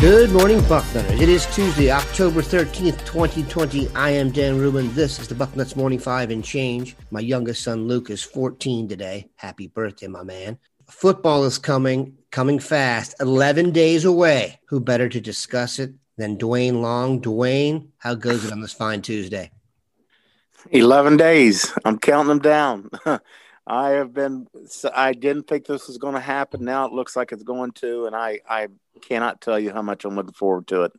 Good morning, Bucknutters. It is Tuesday, October 13th, 2020. I am Dan Rubin. This is the Bucknuts Morning Five and Change. My youngest son, Luke, is 14 today. Happy birthday, my man. Football is coming, coming fast, 11 days away. Who better to discuss it than Dwayne Long? Dwayne, how goes it on this fine Tuesday? 11 days. I'm counting them down. I have been, I didn't think this was going to happen. Now it looks like it's going to. And I, I cannot tell you how much I'm looking forward to it.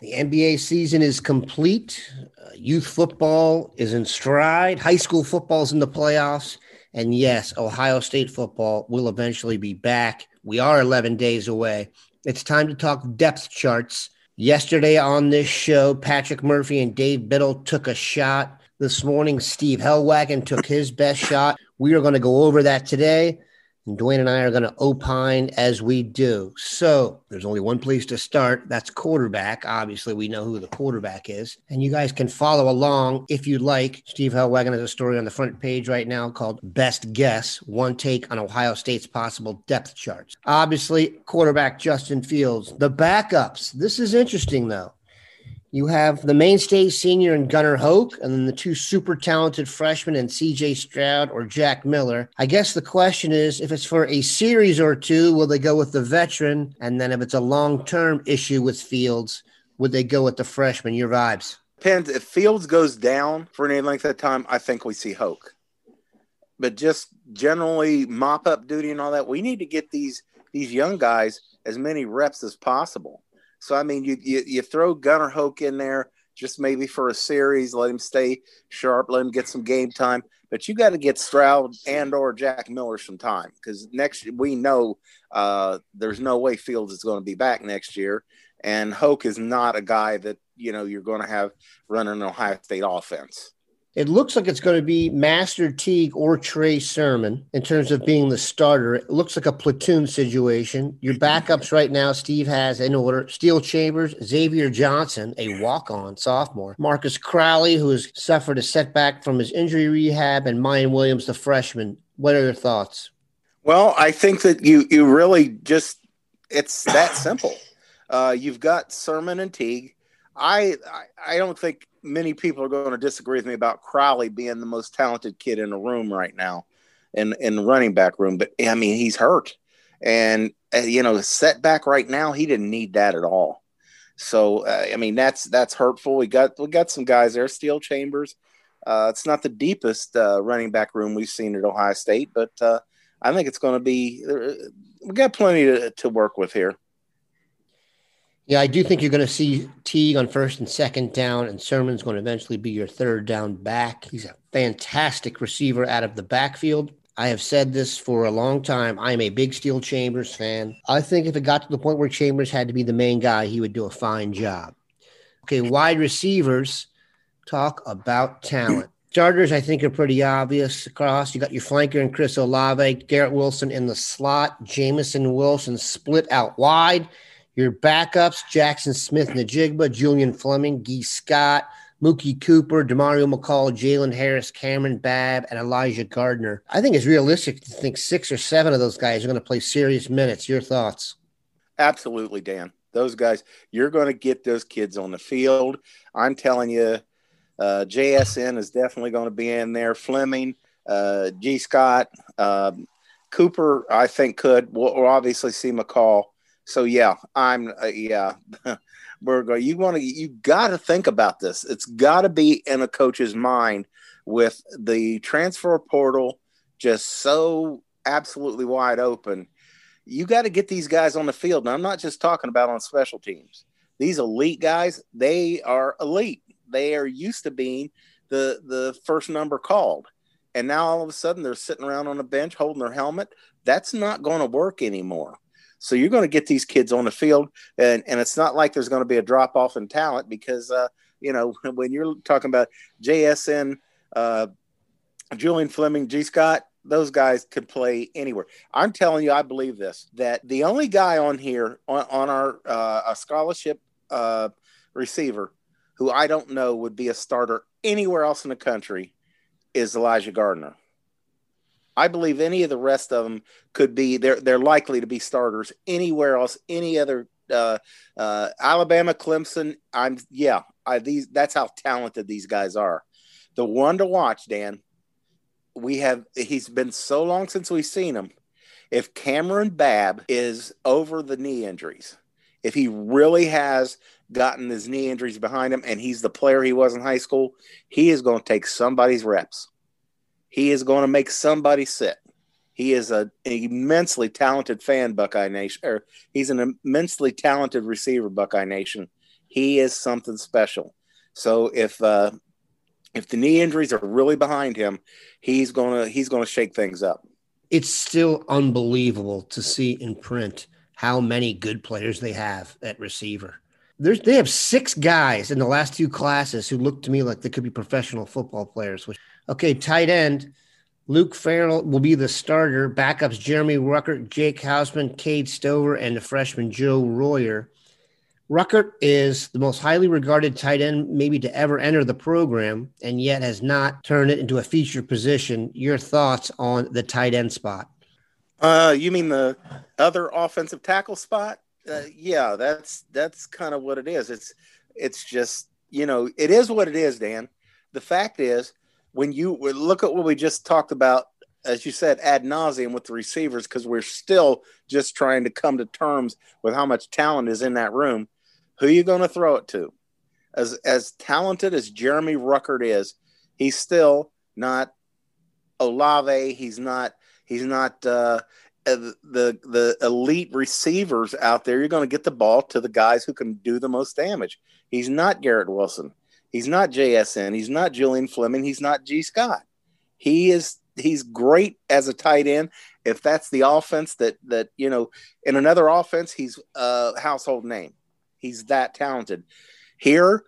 The NBA season is complete. Uh, youth football is in stride. High school football is in the playoffs. And yes, Ohio State football will eventually be back. We are 11 days away. It's time to talk depth charts. Yesterday on this show, Patrick Murphy and Dave Biddle took a shot. This morning, Steve Helwagen took his best shot. We are going to go over that today. And Dwayne and I are going to opine as we do. So there's only one place to start. That's quarterback. Obviously, we know who the quarterback is. And you guys can follow along if you like. Steve Helwagen has a story on the front page right now called Best Guess One Take on Ohio State's Possible Depth Charts. Obviously, quarterback Justin Fields. The backups. This is interesting, though. You have the mainstay senior and Gunnar Hoak, and then the two super talented freshmen and CJ Stroud or Jack Miller. I guess the question is if it's for a series or two, will they go with the veteran? And then if it's a long term issue with Fields, would they go with the freshman? Your vibes? Depends. If Fields goes down for any length of time, I think we see Hoak. But just generally mop up duty and all that, we need to get these these young guys as many reps as possible. So I mean, you you, you throw Gunnar Hoak in there just maybe for a series, let him stay sharp, let him get some game time. But you got to get Stroud and or Jack Miller some time because next we know uh, there's no way Fields is going to be back next year, and Hoak is not a guy that you know you're going to have running an Ohio State offense. It looks like it's going to be Master Teague or Trey Sermon in terms of being the starter. It looks like a platoon situation. Your backups right now, Steve has in order Steele Chambers, Xavier Johnson, a walk on sophomore, Marcus Crowley, who has suffered a setback from his injury rehab, and Miyan Williams, the freshman. What are your thoughts? Well, I think that you you really just it's that simple. Uh, you've got Sermon and Teague. I, I don't think many people are going to disagree with me about Crowley being the most talented kid in the room right now, in in the running back room. But I mean, he's hurt, and uh, you know, setback right now, he didn't need that at all. So uh, I mean, that's that's hurtful. We got we got some guys there, Steele Chambers. Uh, it's not the deepest uh, running back room we've seen at Ohio State, but uh, I think it's going to be. Uh, we got plenty to, to work with here. Yeah, I do think you're going to see Teague on first and second down, and Sermon's going to eventually be your third down back. He's a fantastic receiver out of the backfield. I have said this for a long time. I am a big Steele Chambers fan. I think if it got to the point where Chambers had to be the main guy, he would do a fine job. Okay, wide receivers, talk about talent. Starters, I think, are pretty obvious across. You got your flanker and Chris Olave, Garrett Wilson in the slot, Jameson Wilson split out wide. Your backups, Jaxon Smith-Njigba, Julian Fleming, Gee Scott, Mookie Cooper, Demario McCall, Jalen Harris, Kamryn Babb, and Elijah Gardner. I think it's realistic to think six or seven of those guys are going to play serious minutes. Your thoughts? Absolutely, Dan. Those guys, you're going to get those kids on the field. I'm telling you, uh, JSN is definitely going to be in there. Fleming, uh, Gee Scott, um, Cooper, I think could. We'll, we'll obviously see McCall so yeah, I'm uh, yeah. Burgo, you want to, you got to think about this. It's got to be in a coach's mind with the transfer portal just so absolutely wide open. You got to get these guys on the field. And I'm not just talking about on special teams. These elite guys, they are elite. They are used to being the the first number called. And now all of a sudden they're sitting around on a bench holding their helmet. That's not going to work anymore. So you're going to get these kids on the field, and, and it's not like there's going to be a drop off in talent because, uh, you know, when you're talking about JSN, uh, Julian Fleming, Gee Scott, those guys could play anywhere. I'm telling you, I believe this that the only guy on here on, on our uh, a scholarship uh, receiver who I don't know would be a starter anywhere else in the country is Elijah Gardner. I believe any of the rest of them could be they're they're likely to be starters anywhere else, any other uh, uh, Alabama, Clemson. I'm yeah, I, these that's how talented these guys are. The one to watch, Dan. We have he's been so long since we've seen him. If Kamryn Babb is over the knee injuries, if he really has gotten his knee injuries behind him and he's the player he was in high school, he is going to take somebody's reps. He is going to make somebody sit. He is an immensely talented fan, Buckeye Nation, or he's an immensely talented receiver, Buckeye Nation. He is something special. So if uh, if the knee injuries are really behind him, he's gonna he's gonna shake things up. It's still unbelievable to see in print how many good players they have at receiver. There's, they have six guys in the last two classes who look to me like they could be professional football players. Which, okay, tight end, Luke Farrell will be the starter. Backups Jeremy Ruckert, Jake Hausmann, Cade Stover, and the freshman Joe Royer. Ruckert is the most highly regarded tight end maybe to ever enter the program, and yet has not turned it into a featured position. Your thoughts on the tight end spot? Uh, you mean the other offensive tackle spot? Uh, yeah, that's that's kind of what it is. It's it's just you know it is what it is, Dan. The fact is, when you look at what we just talked about, as you said, ad nauseum with the receivers, because we're still just trying to come to terms with how much talent is in that room. Who are you going to throw it to? As as talented as Jeremy Ruckert is, he's still not Olave. He's not. He's not. Uh, uh, the the elite receivers out there, you're going to get the ball to the guys who can do the most damage. He's not Garrett Wilson. He's not JSN. He's not Julian Fleming. He's not Gee Scott. He is he's great as a tight end. If that's the offense that that you know, in another offense, he's a household name. He's that talented. Here,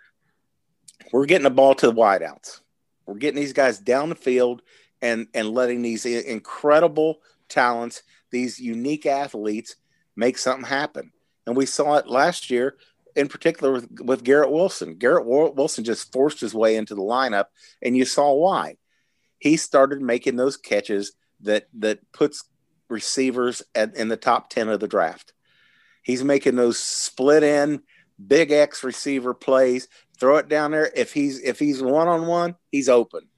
we're getting the ball to the wideouts. We're getting these guys down the field and and letting these incredible talents these unique athletes make something happen. And we saw it last year, in particular with, with Garrett Wilson. Garrett Wilson just forced his way into the lineup, and you saw why. He started making those catches that that puts receivers at, in the top 10 of the draft. He's making those split in big X receiver plays. Throw it down there. If he's if he's one on one, he's open.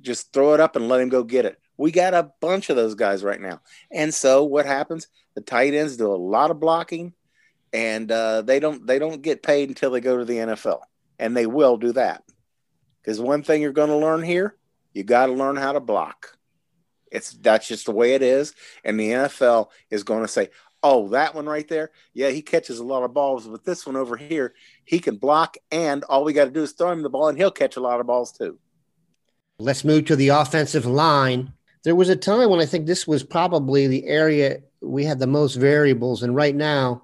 Just throw it up and let him go get it. We got a bunch of those guys right now. And so what happens? The tight ends do a lot of blocking and uh, they don't they don't get paid until they go to the NFL. And they will do that. Because one thing you're going to learn here, you got to learn how to block. It's that's just the way it is. And the NFL is going to say, oh, that one right there, yeah, he catches a lot of balls, but this one over here, he can block, and all we got to do is throw him the ball, and he'll catch a lot of balls too. Let's move to the offensive line. There was a time when I think this was probably the area we had the most variables. And right now,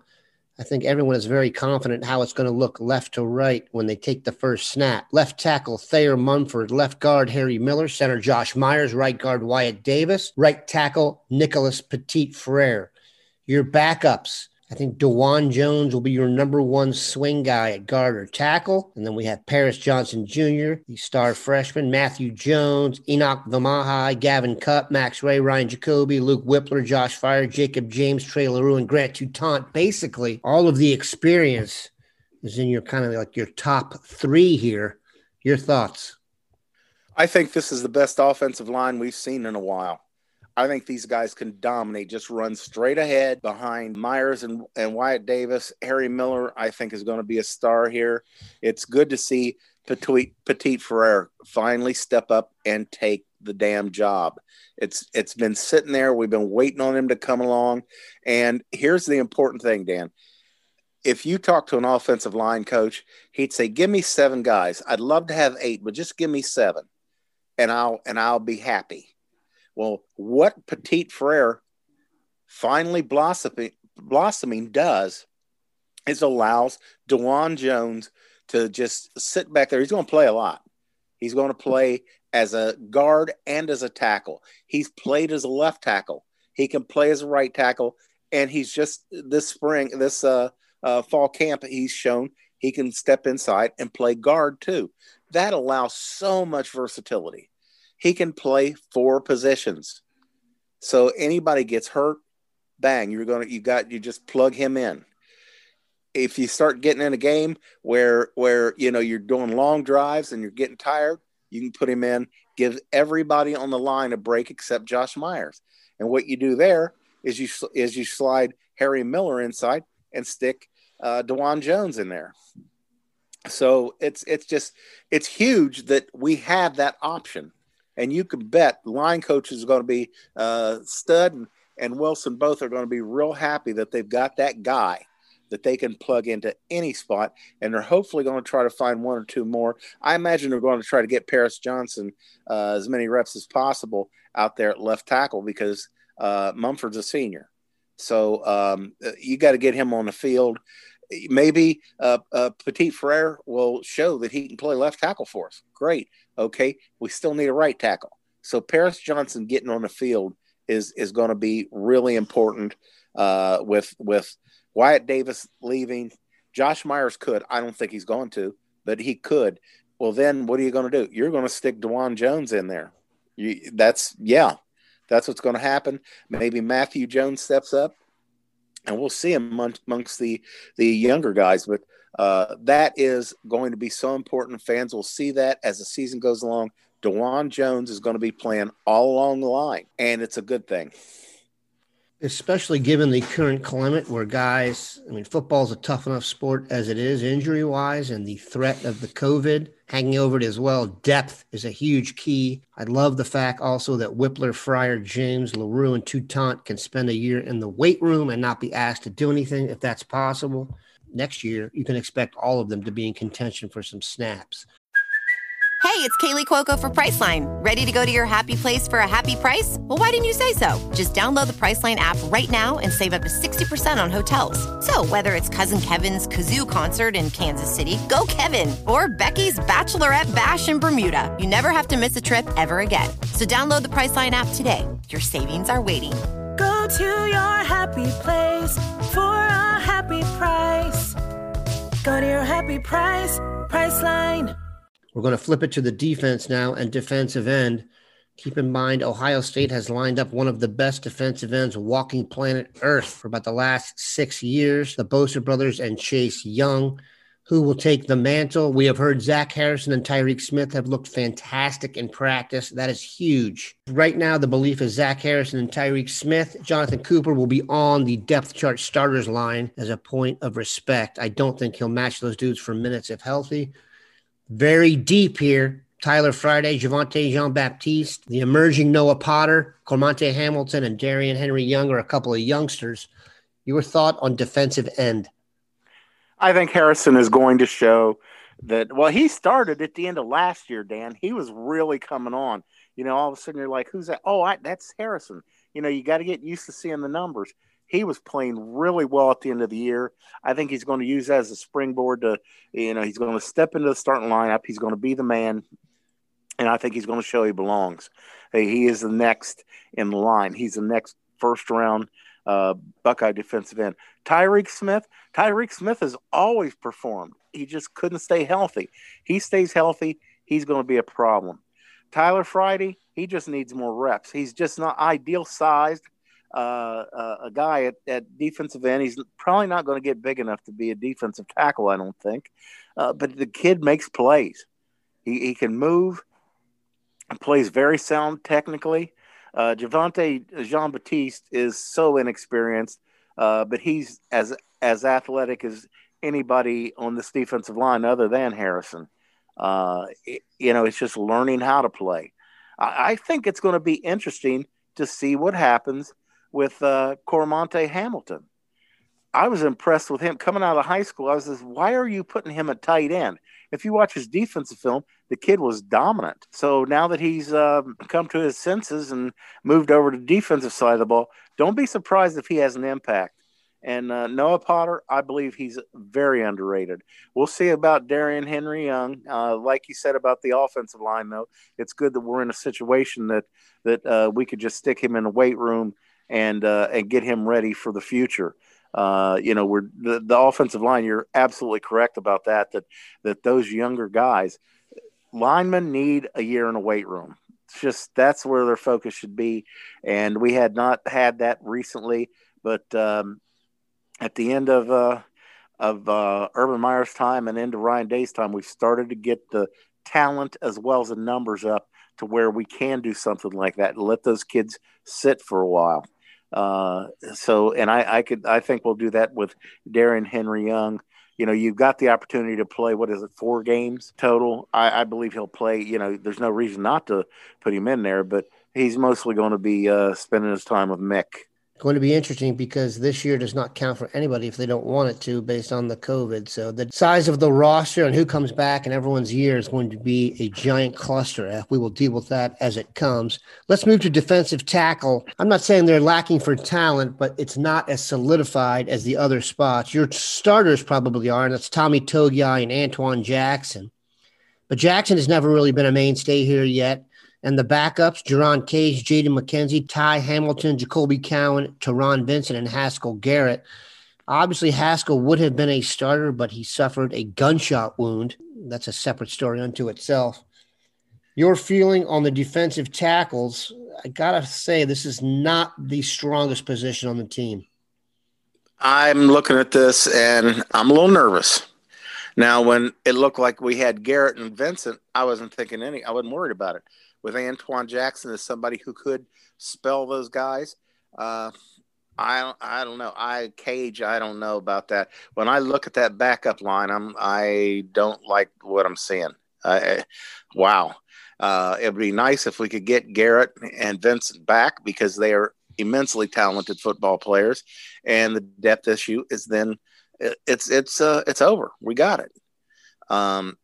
I think everyone is very confident how it's going to look left to right when they take the first snap. Left tackle Thayer Munford, left guard Harry Miller, center Josh Myers, right guard Wyatt Davis, right tackle Nicholas Petit Frere. Your backups I think Dawand Jones will be your number one swing guy at guard or tackle. And then we have Paris Johnson Jr., the star freshman, Matthew Jones, Enokk Vimahi, Gavin Cupp, Max Ray, Ryan Jacoby, Luke Wypler, Josh Fryar, Jacob James, Trey Leroux, and Grant Toutant. Basically, all of the experience is in your kind of like your top three here. Your thoughts? I think this is the best offensive line we've seen in a while. I think these guys can dominate, just run straight ahead behind Myers and, and Wyatt Davis. Harry Miller, I think, is going to be a star here. It's good to see Petit, Petit Frere finally step up and take the damn job. It's it's been sitting there. We've been waiting on him to come along. And here's the important thing, Dan. If you talk to an offensive line coach, he'd say, "Give me seven guys. I'd love to have eight, but just give me seven, and I'll and I'll be happy." Well, what Petit Frere finally blossoming, blossoming does is allows Dawand Jones to just sit back there. He's going to play a lot. He's going to play as a guard and as a tackle. He's played as a left tackle. He can play as a right tackle, and he's just this spring, this uh, uh, fall camp, he's shown he can step inside and play guard too. That allows so much versatility he can play four positions. So anybody gets hurt, bang, you're going to you got you just plug him in. If you start getting in a game where where you know you're doing long drives and you're getting tired, you can put him in, give everybody on the line a break except Josh Myers. And what you do there is you is you slide Harry Miller inside and stick uh, Dawand Jones in there. So it's it's just it's huge that we have that option and you can bet line coaches are going to be uh, Stud and, and Wilson both are going to be real happy that they've got that guy that they can plug into any spot, and they're hopefully going to try to find one or two more. I imagine they're going to try to get Paris Johnson uh, as many reps as possible out there at left tackle because uh, Munford's a senior. So um, you got to get him on the field. Maybe uh, uh, Petit Frere will show that he can play left tackle for us. Great. Okay, we still need a right tackle. So Paris Johnson getting on the field is is going to be really important. Uh, with with Wyatt Davis leaving, Josh Myers could. I don't think he's going to, but he could. Well, then what are you going to do? You're going to stick Dawand Jones in there. You, that's yeah, that's what's going to happen. Maybe Matthew Jones steps up, and we'll see him amongst the the younger guys. But uh, that is going to be so important. Fans will see that as the season goes along. Dawand Jones is going to be playing all along the line, and it's a good thing. Especially given the current climate where guys, I mean, football is a tough enough sport as it is, injury wise, and the threat of the COVID hanging over it as well. Depth is a huge key. I love the fact also that Wypler, Fryar, James, Leroux, and Toutant can spend a year in the weight room and not be asked to do anything if that's possible next year, you can expect all of them to be in contention for some snaps. Hey, it's Kaley Cuoco for Priceline. Ready to go to your happy place for a happy price? Well, why didn't you say so? Just download the Priceline app right now and save up to 60% on hotels. So, whether it's Cousin Kevin's Kazoo concert in Kansas City, go Kevin, or Becky's Bachelorette Bash in Bermuda, you never have to miss a trip ever again. So, download the Priceline app today. Your savings are waiting. Go to your happy place for a happy price. Go to your happy price, Priceline. We're going to flip it to the defense now and defensive end. Keep in mind, Ohio State has lined up one of the best defensive ends walking planet Earth for about the last six years. The Bosa brothers and Chase Young who will take the mantle. We have heard Zach Harrison and Tyreke Smith have looked fantastic in practice. That is huge. Right now, the belief is Zach Harrison and Tyreke Smith. Jonathan Cooper will be on the depth chart starters line as a point of respect. I don't think he'll match those dudes for minutes if healthy. Very deep here. Tyler Friday, Javontae Jean Baptiste, the emerging Noah Potter, Cormontae Hamilton, and Darrion Henry Young are a couple of youngsters. Your thought on defensive end? I think Harrison is going to show that. Well, he started at the end of last year, Dan. He was really coming on. You know, all of a sudden you're like, who's that? Oh, I, that's Harrison. You know, you got to get used to seeing the numbers. He was playing really well at the end of the year. I think he's going to use that as a springboard to, you know, he's going to step into the starting lineup. He's going to be the man. And I think he's going to show he belongs. Hey, he is the next in line. He's the next first round uh, Buckeye defensive end. Tyreke Smith, Tyreke Smith has always performed. He just couldn't stay healthy. He stays healthy, he's going to be a problem. Tyler Friday, he just needs more reps. He's just not ideal sized. Uh, uh, a guy at, at, defensive end. He's probably not going to get big enough to be a defensive tackle, I don't think. Uh, but the kid makes plays. He, he can move, and plays very sound technically. Uh, Javontae Jean Baptiste is so inexperienced, uh, but he's as as athletic as anybody on this defensive line other than Harrison. Uh, it, you know, it's just learning how to play. I, I think it's going to be interesting to see what happens with uh, Cormontae Hamilton. I was impressed with him coming out of high school. I was just, why are you putting him at tight end? If you watch his defensive film, the kid was dominant. So now that he's uh, come to his senses and moved over to defensive side of the ball, don't be surprised if he has an impact. And uh, Noah Potter, I believe he's very underrated. We'll see about Darrion Henry Young. Uh, like you said about the offensive line, though, it's good that we're in a situation that that uh, we could just stick him in a weight room and uh, and get him ready for the future. Uh, you know, we're the, the offensive line. You're absolutely correct about that. That that those younger guys, linemen need a year in a weight room. It's just that's where their focus should be, and we had not had that recently. But um, at the end of uh, of uh, Urban Meyer's time and into Ryan Day's time, we've started to get the talent as well as the numbers up to where we can do something like that and let those kids sit for a while. Uh, so, and I, I could, I think we'll do that with Darrion Henry Young. You know, you've got the opportunity to play. What is it, four games total? I, I believe he'll play. You know, there's no reason not to put him in there, but he's mostly going to be uh, spending his time with Mick going to be interesting because this year does not count for anybody if they don't want it to based on the COVID. So the size of the roster and who comes back in everyone's year is going to be a giant cluster. We will deal with that as it comes. Let's move to defensive tackle. I'm not saying they're lacking for talent, but it's not as solidified as the other spots. Your starters probably are, and that's Tommy Togiai and Antwuan Jackson. But Jackson has never really been a mainstay here yet. And the backups, Jerron Cage, Jaden McKenzie, Ty Hamilton, Jacolbe Cowan, Taron Vincent, and Haskell Garrett. Obviously, Haskell would have been a starter, but he suffered a gunshot wound. That's a separate story unto itself. Your feeling on the defensive tackles, I got to say, this is not the strongest position on the team. I'm looking at this and I'm a little nervous. Now, when it looked like we had Garrett and Vincent, I wasn't thinking any, I wasn't worried about it with Antwuan Jackson as somebody who could spell those guys. Uh, I don't, I don't know. I cage. I don't know about that. When I look at that backup line, I'm I don't like what I'm seeing. I, wow. Uh, it would be nice if we could get Garrett and Vincent back because they are immensely talented football players, and the depth issue is then it's it's uh, it's over. We got it. Um,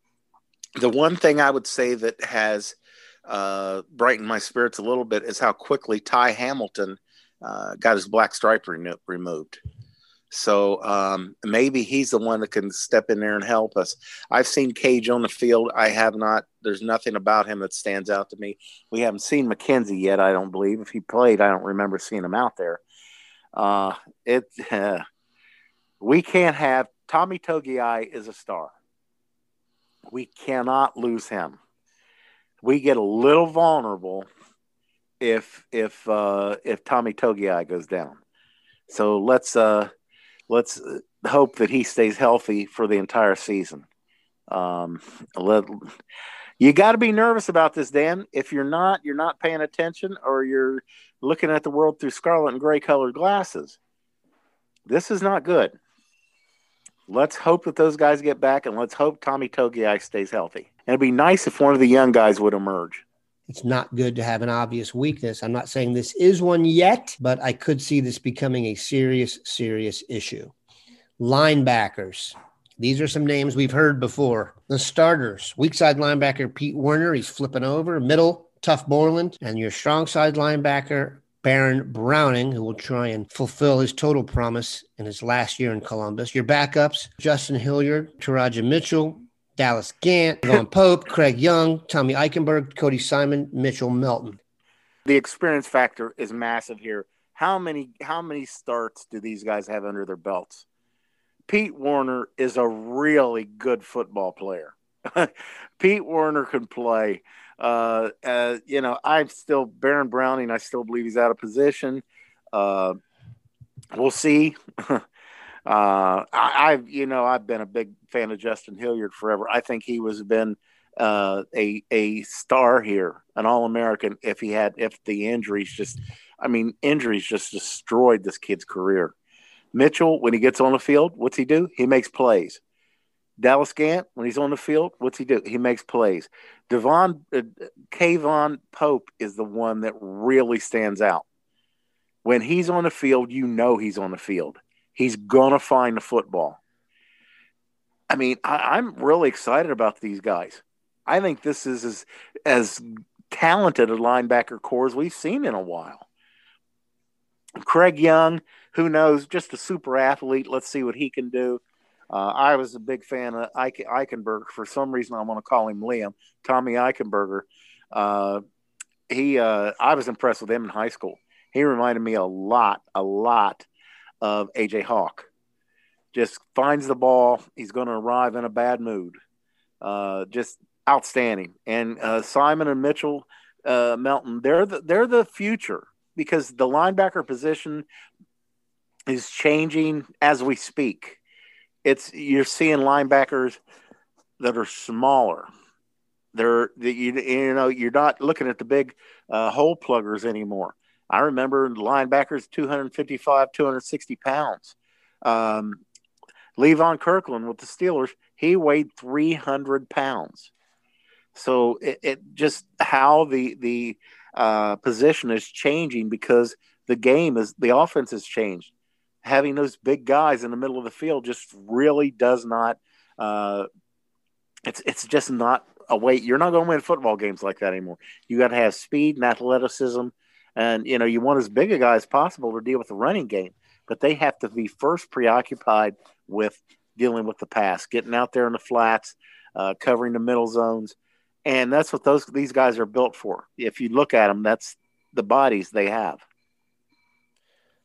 the one thing I would say that has uh, brightened my spirits a little bit is how quickly Ty Hamilton uh, got his black stripe re- removed. So um, maybe he's the one that can step in there and help us. I've seen Cage on the field. I have not. There's nothing about him that stands out to me. We haven't seen McKenzie yet. I don't believe. If he played, I don't remember seeing him out there. Uh, it. Uh, we can't have Tommy Togiai is a star. We cannot lose him we get a little vulnerable if if uh, if Tommy Togiai goes down. So let's uh, let's hope that he stays healthy for the entire season. Um, let, you got to be nervous about this, Dan. If you're not, you're not paying attention, or you're looking at the world through scarlet and gray colored glasses. This is not good. Let's hope that those guys get back, and let's hope Tommy Togiai stays healthy. And it'd be nice if one of the young guys would emerge. It's not good to have an obvious weakness. I'm not saying this is one yet, but I could see this becoming a serious, serious issue. Linebackers. These are some names we've heard before. The starters weak side linebacker Pete Werner, he's flipping over. Middle, Tuf Borland. And your strong side linebacker, Baron Browning, who will try and fulfill his total promise in his last year in Columbus. Your backups, Justin Hilliard, Teradja Mitchell, Dallas Gant, Von Pope, Craig Young, Tommy Eichenberg, Cody Simon, Mitchell Melton. The experience factor is massive here. How many how many starts do these guys have under their belts? Pete Werner is a really good football player. Pete Werner can play. Uh, uh, you know, I'm still Baron Browning. I still believe he's out of position. Uh, we'll see. Uh, I, have you know I've been a big fan of Justin Hilliard forever. I think he was been uh, a a star here, an All American. If he had, if the injuries just, I mean, injuries just destroyed this kid's career. Mitchell, when he gets on the field, what's he do? He makes plays. Dallas Gant, when he's on the field, what's he do? He makes plays. Devon, uh, K'Vaughan Pope is the one that really stands out. When he's on the field, you know he's on the field. He's gonna find the football. I mean, I, am really excited about these guys. I think this is as, as talented a linebacker core as we've seen in a while. Craig Young, who knows, just a super athlete. Let's see what he can do. Uh, I was a big fan of Ike, Eichenberger. For some reason, I want to call him Liam, Tommy Eichenberger. Uh, he, uh, I was impressed with him in high school. He reminded me a lot, a lot of AJ Hawk. Just finds the ball. He's going to arrive in a bad mood. Uh, just outstanding. And uh, Simon and Mitchell uh, Melton, they're the, they're the future because the linebacker position is changing as we speak it's you're seeing linebackers that are smaller. They're you, you know you're not looking at the big uh, hole pluggers anymore. I remember linebackers 255, 260 pounds. Um, Levon Kirkland with the Steelers, he weighed 300 pounds. So it, it just how the the uh, position is changing because the game is the offense has changed having those big guys in the middle of the field just really does not. Uh, it's it's just not a way. You're not going to win football games like that anymore. You got to have speed and athleticism, and you know you want as big a guy as possible to deal with the running game. But they have to be first preoccupied with dealing with the pass, getting out there in the flats, uh, covering the middle zones, and that's what those these guys are built for. If you look at them, that's the bodies they have.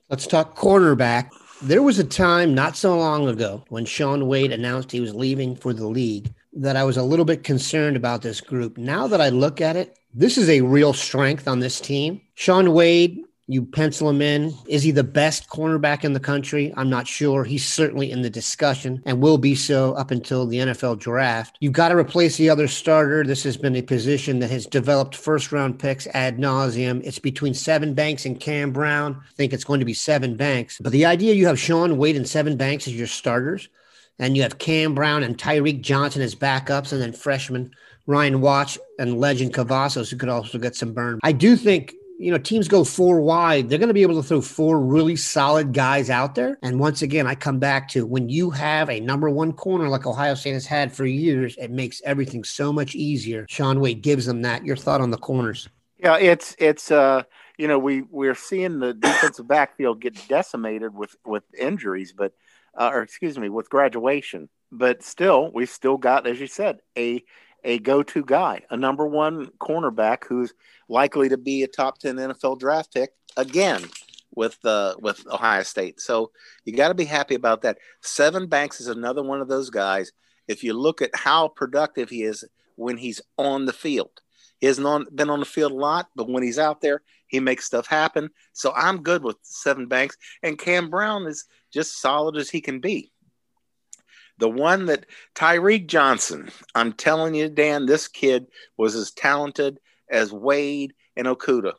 Let's talk cornerback. There was a time not so long ago when Shaun Wade announced he was leaving for the league that I was a little bit concerned about this group. Now that I look at it, this is a real strength on this team. Shaun Wade you pencil him in. Is he the best cornerback in the country? I'm not sure. He's certainly in the discussion and will be so up until the NFL draft. You've got to replace the other starter. This has been a position that has developed first round picks ad nauseum. It's between Sevyn Banks and Cam Brown. I think it's going to be Sevyn Banks. But the idea you have Shaun Wade and Sevyn Banks as your starters, and you have Cam Brown and Tyreke Johnson as backups, and then freshman Ryan Watts and Lejond Cavazos, who could also get some burn. I do think you know, teams go four wide, they're going to be able to throw four really solid guys out there. And once again, I come back to when you have a number one corner like Ohio State has had for years, it makes everything so much easier. Shaun Wade gives them that. Your thought on the corners? Yeah, it's it's uh you know we we're seeing the defensive backfield get decimated with with injuries, but uh, or excuse me, with graduation. But still, we've still got, as you said, a a go-to guy, a number one cornerback who's likely to be a top 10 NFL draft pick again with uh, with Ohio State. So you got to be happy about that. Sevyn Banks is another one of those guys. If you look at how productive he is when he's on the field, he hasn't been on the field a lot, but when he's out there, he makes stuff happen. So I'm good with Sevyn Banks, and Cam Brown is just solid as he can be. The one that Tyreke Johnson, I'm telling you, Dan, this kid was as talented as Wade and Okudah.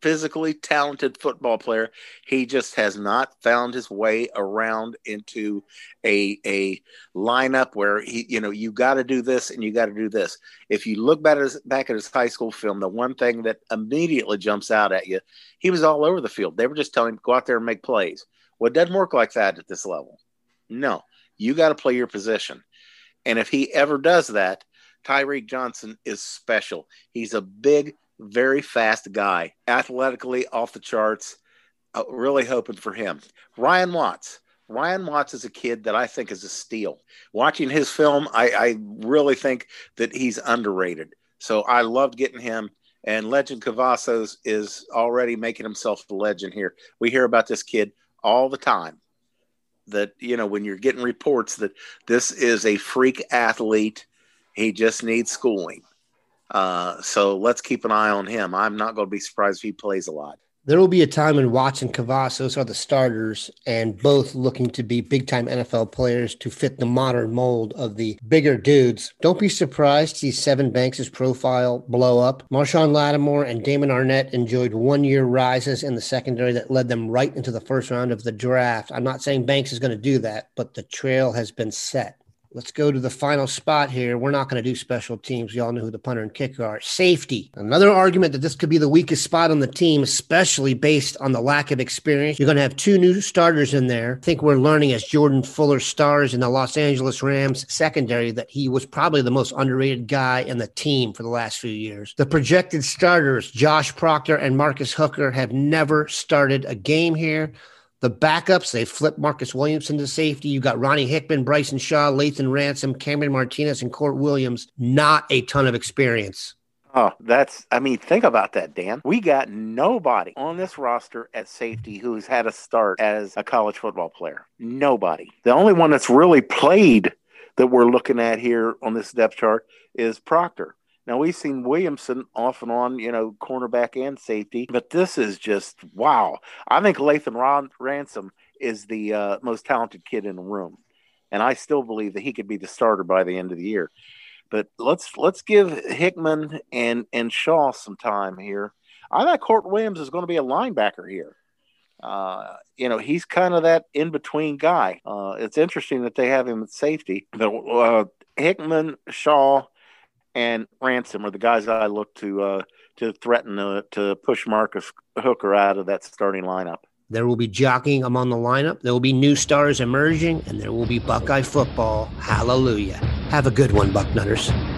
Physically talented football player. He just has not found his way around into a a lineup where he, you know, you got to do this and you got to do this. If you look back at, his, back at his high school film, the one thing that immediately jumps out at you, he was all over the field. They were just telling him go out there and make plays. Well, it doesn't work like that at this level. No, you got to play your position. And if he ever does that, Tyreke Johnson is special. He's a big, very fast guy, athletically off the charts. Uh, really hoping for him. Ryan Watts. Ryan Watts is a kid that I think is a steal. Watching his film, I, I really think that he's underrated. So I loved getting him. And Lejond Cavazos is already making himself a legend here. We hear about this kid all the time that you know when you're getting reports that this is a freak athlete he just needs schooling. Uh, so let's keep an eye on him. I'm not going to be surprised if he plays a lot There will be a time when Watts and Cavazos are the starters and both looking to be big time NFL players to fit the modern mold of the bigger dudes. Don't be surprised to see Sevyn Banks' profile blow up. Marshon Lattimore and Damon Arnette enjoyed one year rises in the secondary that led them right into the first round of the draft. I'm not saying Banks is going to do that, but the trail has been set. Let's go to the final spot here. We're not going to do special teams. We all know who the punter and kicker are. Safety. Another argument that this could be the weakest spot on the team, especially based on the lack of experience. You're going to have two new starters in there. I think we're learning as Jordan Fuller stars in the Los Angeles Rams secondary that he was probably the most underrated guy in the team for the last few years. The projected starters, Josh Proctor and Marcus Hooker, have never started a game here. The backups, they flipped Marcus Williamson to safety. You got Ronnie Hickman, Bryson Shaw, Lathan Ransom, Cameron Martinez, and Kourt Williams. Not a ton of experience. Oh, that's, I mean, think about that, Dan. We got nobody on this roster at safety who's had a start as a college football player. Nobody. The only one that's really played that we're looking at here on this depth chart is Proctor. Now we've seen Williamson off and on, you know, cornerback and safety, but this is just wow. I think Lathan Ron- Ransom is the uh, most talented kid in the room, and I still believe that he could be the starter by the end of the year. But let's let's give Hickman and and Shaw some time here. I think Kourt Williams is going to be a linebacker here. Uh, you know, he's kind of that in between guy. Uh, it's interesting that they have him at safety. But uh, Hickman, Shaw, and Ransom are the guys I look to uh, to threaten uh, to push Marcus Hooker out of that starting lineup. There will be jockeying among the lineup. There will be new stars emerging, and there will be Buckeye football. Hallelujah. Have a good one, Bucknutters.